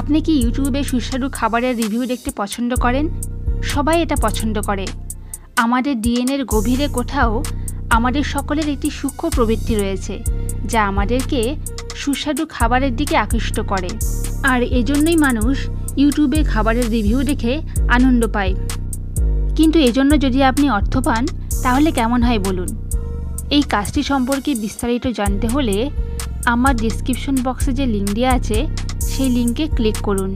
আপনি কি ইউটিউবে সুস্বাদু খাবারের রিভিউ দেখতে পছন্দ করেন? সবাই এটা পছন্দ করে। আমাদের ডিএনএর গভীরে কোথাও আমাদের সকলের একটি সূক্ষ্ম প্রবৃত্তি রয়েছে, যা আমাদেরকে সুস্বাদু খাবারের দিকে আকৃষ্ট করে। আর এজন্যই মানুষ ইউটিউবে খাবারের রিভিউ দেখে আনন্দ পায়। কিন্তু এজন্য যদি আপনি অর্থ পান, তাহলে কেমন হয় বলুন? এই কাজটি সম্পর্কে বিস্তারিত জানতে হলে আমার ডিসক্রিপশন বক্সে যে লিঙ্ক দেওয়া আছে সেই লিঙ্কে ক্লিক করুন।